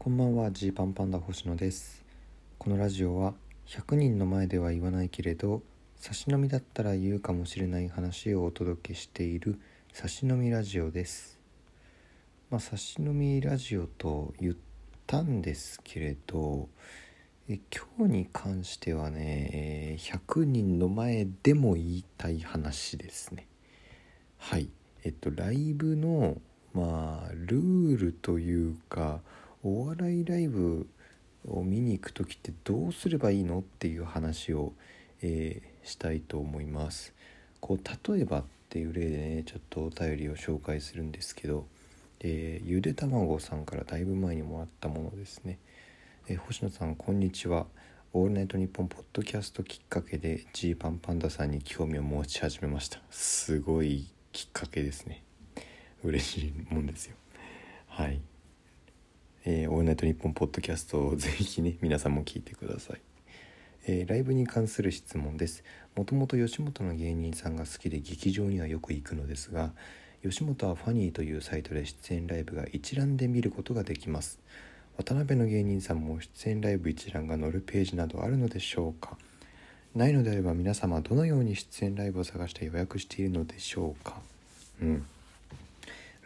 こんばんはジーパンパンダ星野です。このラジオは100人の前では言わないけれど差し飲みだったら言うかもしれない話をお届けしている差し飲みラジオです。まあ差し飲みラジオと言ったんですけれどえ今日に関してはね、え100人の前でも言いたい話ですね。はい。えっとライブのまあルールというかお笑いライブを見に行く時ってどうすればいいのっていう話を、えーしたいと思います。こう例えばっていう例でねちょっとお便りを紹介するんですけど、えーゆで卵さんからだいぶ前にもらったものですね。えー星野さんこんにちは。オールナイトニッポンポッドキャストきっかけでジーパンパンダさんに興味を持ち始めました。すごいきっかけですね。嬉しいもんですよ。はい。えーオールナイトニッポンポッドキャストをぜひね皆さんも聞いてください、えーライブに関する質問です。もともと吉本の芸人さんが好きで劇場にはよく行くのですが吉本はファニーというサイトで出演ライブが一覧で見ることができます。渡辺の芸人さんも出演ライブ一覧が載るページなどあるのでしょうか。ないのであれば皆様どのように出演ライブを探して予約しているのでしょうか。うん。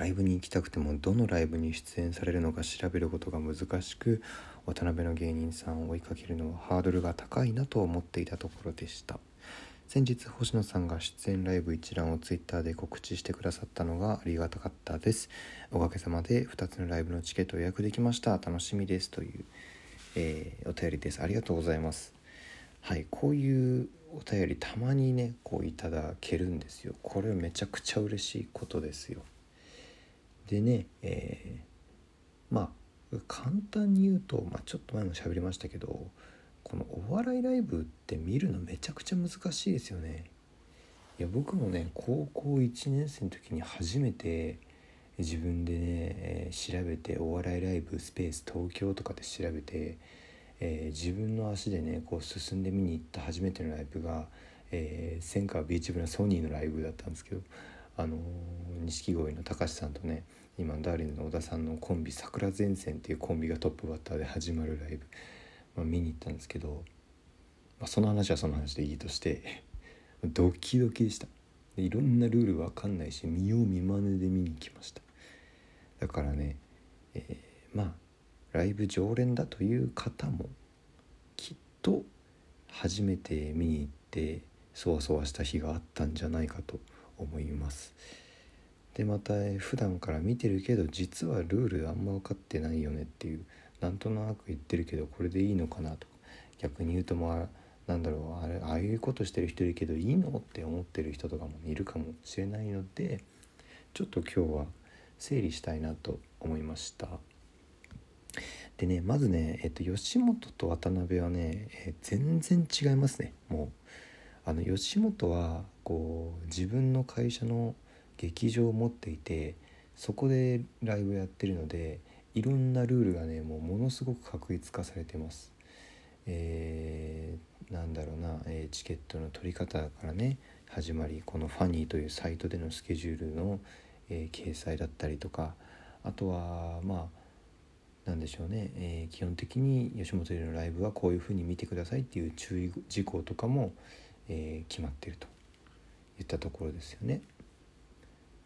ライブに行きたくてもどのライブに出演されるのか調べることが難しく渡辺の芸人さんを追いかけるのはハードルが高いなと思っていたところでした。先日星野さんが出演ライブ一覧をツイッターで告知してくださったのがありがたかったです。おかげさまで2つのライブのチケットを予約できました。楽しみですという、えーお便りです。ありがとうございます。はいこういうお便りたまにねこういただけるんですよ。これめちゃくちゃ嬉しいことですよ。でね、えーまあ簡単に言うと、まあ、ちょっと前も喋りましたけどこのお笑いライブって見るのめちゃくちゃ難しいですよね。いや僕もね高校1年生の時に初めて自分でね、えー調べてお笑いライブスペース東京とかで調べて、えー自分の足でねこう進んで見に行った初めてのライブが、えー、千川ビーチ部のソニーのライブだったんですけどあの錦鯉の高橋さんとね今ダーリンの小田さんのコンビ桜前線っていうコンビがトップバッターで始まるライブ、まあ、見に行ったんですけど、まあ、その話はその話でいいとして ドキドキでした。でいろんなルールわかんないし見よう見まねで見に行きました。だからね、えーまあライブ常連だという方もきっと初めて見に行ってそわそわした日があったんじゃないかと思います。でまた普段から見てるけど実はルールあんま分かってないよねっていうなんとなく言ってるけどこれでいいのかなとか逆に言うとまあなんだろうあれああいうことしてる人いるけどいいのって思ってる人とかもいるかもしれないのでちょっと今日は整理したいなと思いました。でねまずね、えっと、吉本と渡辺はね、えー全然違いますねもう。あの吉本はこう自分の会社の劇場を持っていてそこでライブやってるのでいろんなルールがねもうものすごく確立化されてます。えーなんだろうな、えーチケットの取り方からね始まりこのファニーというサイトでのスケジュールの、えー掲載だったりとかあとはまあなんでしょうね、えー基本的に吉本でのライブはこういうふうに見てくださいっていう注意事項とかも、えー決まってるといったところですよね。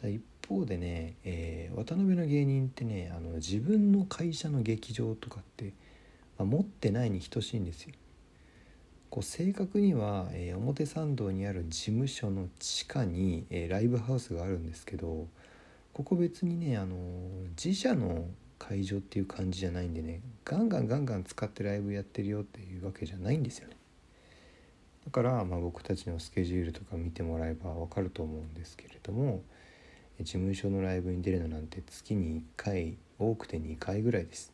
だ一方でね、えー渡辺の芸人ってねあの自分の会社の劇場とかって、まあ持ってないに等しいんですよ。こう正確には、えー表参道にある事務所の地下に、えーライブハウスがあるんですけどここ別にね、あのー自社の会場っていう感じじゃないんでねガンガンガンガン使ってライブやってるよっていうわけじゃないんですよね。だから、まあ、僕たちのスケジュールとか見てもらえば分かると思うんですけれども事務所のライブに出るのなんて月に1回多くて2回ぐらいです。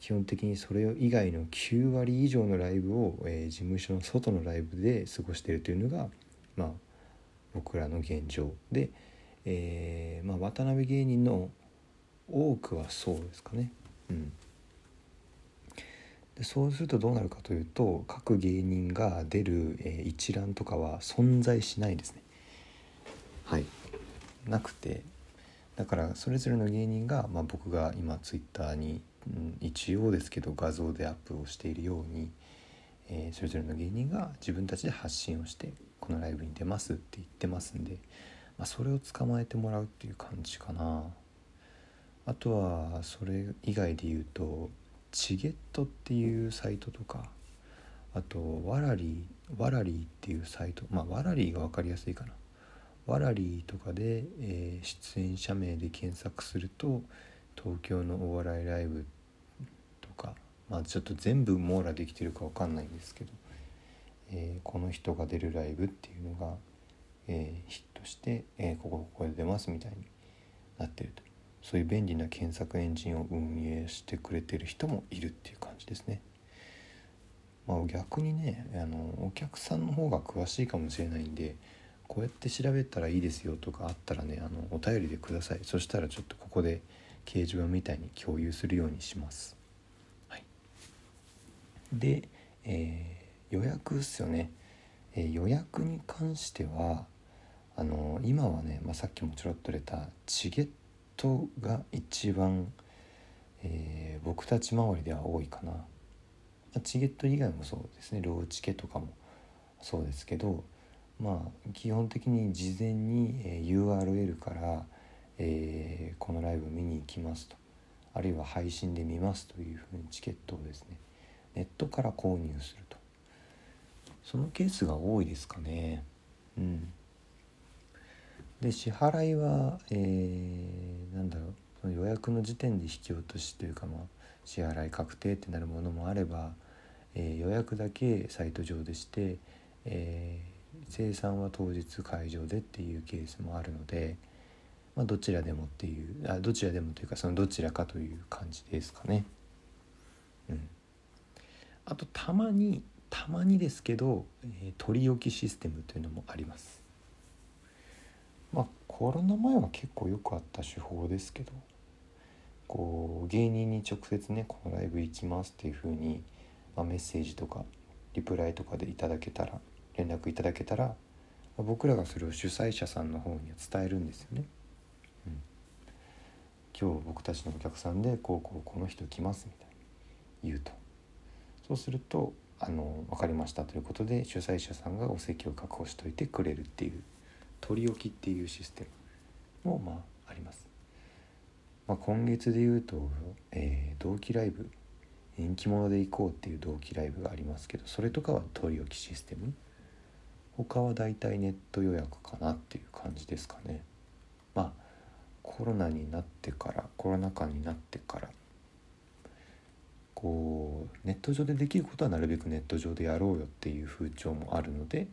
基本的にそれ以外の9割以上のライブを、えー事務所の外のライブで過ごしているというのが、まあ、僕らの現状で、えーまあ、渡辺芸人の多くはそうですかね。うん、でそうするとどうなるかというと各芸人が出る、えー一覧とかは存在しないですね。はい、なくてだからそれぞれの芸人が、まあ、僕が今ツイッターに、うん、一応ですけど画像でアップをしているように、えー、それぞれの芸人が自分たちで発信をしてこのライブに出ますって言ってますんで、まあ、それを捕まえてもらうっていう感じかな。あとはそれ以外で言うとチゲットっていうサイトとかあとワラリーワラリーっていうサイトまあワラリーが分かりやすいかな。ワラリーとかで、えー、出演者名で検索すると東京のお笑いライブとかまあちょっと全部網羅できてるか分かんないんですけど、えー、この人が出るライブっていうのが、えー、ヒットして、え、ここここで出ますみたいになってるとそういう便利な検索エンジンを運営してくれてる人もいるっていう感じですね。まあ、逆にねあのお客さんの方が詳しいかもしれないんでこうやって調べたらいいですよとかあったらねあのお便りでください。そしたらちょっとここで掲示板みたいに共有するようにします、はい、で、えー、予約っすよね、えー、予約に関してはあの今はね、まあ、さっきもちょろっと出たチゲットが一番、えー、僕たち周りでは多いかな。チゲット以外もそうですね。ローチケとかもそうですけどまあ基本的に事前に、え URL から、えー、このライブ見に行きますと。あるいは配信で見ますというふうにチケットをですねネットから購入すると。そのケースが多いですかね。うん。で支払いは、えー、なんだろう。その予約の時点で引き落としというか、まあ、支払い確定ってなるものもあれば、えー、予約だけサイト上でして、えー生産は当日会場でっていうケースもあるので、まあ、どちらでもっていうあどちらでもというかそのどちらかという感じですかね。うん、あとたまにたまにですけど、えー、取り置きシステムというのもあります。まあコロナ前は結構よくあった手法ですけどこう芸人に直接ねこのライブ行きますっていうふうに、まあ、メッセージとかリプライとかでいただけたら連絡いただけたら僕らがそれを主催者さんの方に伝えるんですよね。うん、今日僕たちのお客さんでこうこうこの人来ますみたいに言うとそうするとあの分かりましたということで主催者さんがお席を確保しといてくれるっていう取り置きっていうシステムもまああります。まあ、今月で言うと、えー、同期ライブ人気者で行こうっていう同期ライブがありますけどそれとかは取り置きシステム他はだいたいネット予約かなっていう感じですかね。まあコロナになってからコロナ禍になってからこうネット上でできることはなるべくネット上でやろうよっていう風潮もあるので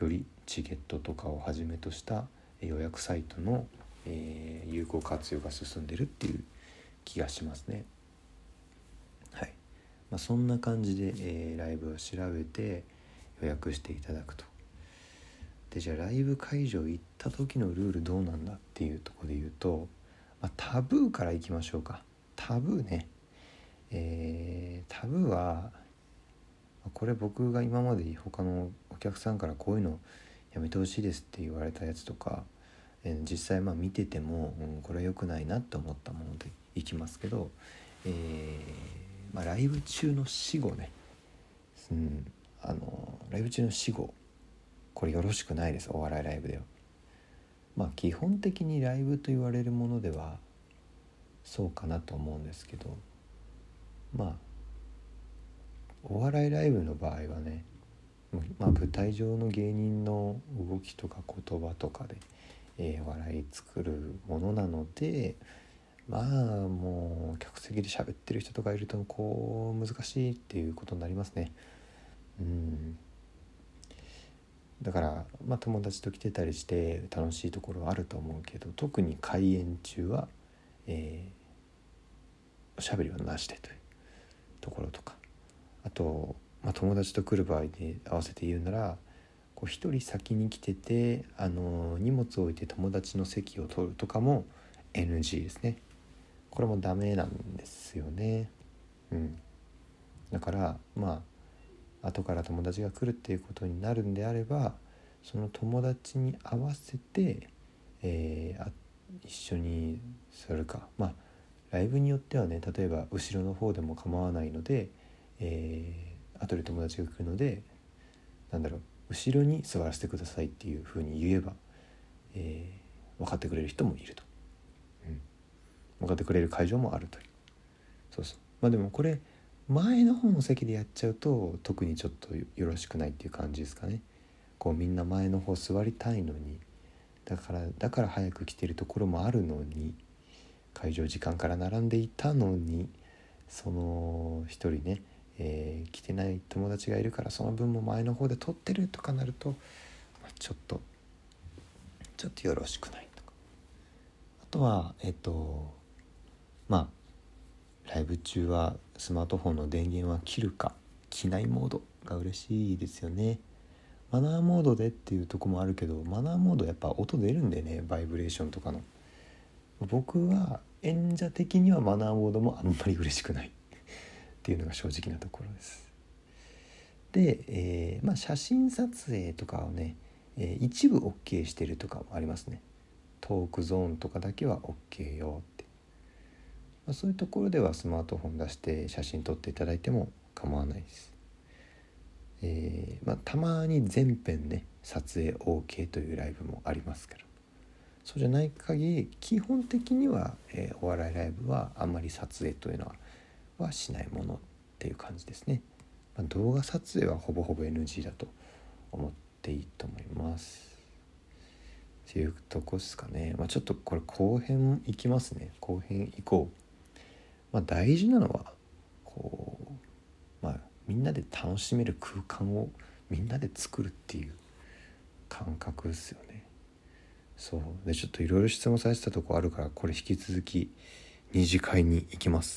よりチケットとかをはじめとした予約サイトの、えー、有効活用が進んでるっていう気がしますね。はい、まあ、そんな感じで、えー、ライブを調べて予約していただくと。でじゃあライブ会場行った時のルールどうなんだっていうとこで言うと、まあ、タブーからいきましょうか。タブーね。えー、タブーはこれ僕が今まで他のお客さんからこういうのやめてほしいですって言われたやつとか、えー、実際まあ見てても、うん、これは良くないなって思ったものでいきますけど、えー、まあ、ライブ中の死後ね、うん、あのライブ中の死後これよろしくないですお笑いライブでは。まあ基本的にライブと言われるものではそうかなと思うんですけどまあお笑いライブの場合はね、まあ、舞台上の芸人の動きとか言葉とかで、えー、笑い作るものなのでまあもう客席で喋ってる人とかいるとこう難しいっていうことになりますね。うんだからまあ友達と来てたりして楽しいところはあると思うけど特に開演中は、えー、おしゃべりはなしでというところとか。あと、まあ、友達と来る場合で合わせて言うならこう一人先に来ててあの荷物を置いて友達の席を取るとかも NG ですね。これもダメなんですよね。うん。だからまあ後から友達が来るっていうことになるんであればその友達に合わせて、えー、一緒にするか。まあライブによってはね例えば後ろの方でも構わないので、えー、後で友達が来るのでなんだろう後ろに座らせてくださいっていうふうに言えば、えー、分かってくれる人もいると、うん、分かってくれる会場もあるという。そうそう。まあでもこれ前の方の席でやっちゃうと特にちょっとよろしくないっていう感じですかね。こうみんな前の方座りたいのに。だからだから早く来てるところもあるのに。会場時間から並んでいたのに。その一人ね、えー、来てない友達がいるからその分も前の方で撮ってるとかなると、まあ、ちょっとちょっとよろしくないとか。あとはえっとまあライブ中はスマートフォンの電源は切るか着ないモードが嬉しいですよね。マナーモードでっていうとこもあるけどマナーモードやっぱ音出るんでねバイブレーションとかの。僕は演者的にはマナーモードもあんまり嬉しくない。っていうのが正直なところです。で、えー、まあ、写真撮影とかをね、えー、一部 OK してるとかもありますね。トークゾーンとかだけは OK よ。っ、まあ、そういうところではスマートフォン出して写真撮っていただいても構わないです。えー、まあ、たまに全編ね撮影 OK というライブもありますから。そうじゃない限り基本的には、えー、お笑いライブはあんまり撮影というのははしないものっていう感じですね、まあ、動画撮影はほぼほぼ NG だと思っていいと思います。っていうとこですかね、まあ、ちょっとこれ後編いきますね。後編以降まあ大事なのはこうまあみんなで楽しめる空間をみんなで作るっていう感覚ですよね。そうでちょっといろいろ質問されてたとこあるからこれ引き続き二次会に行きます。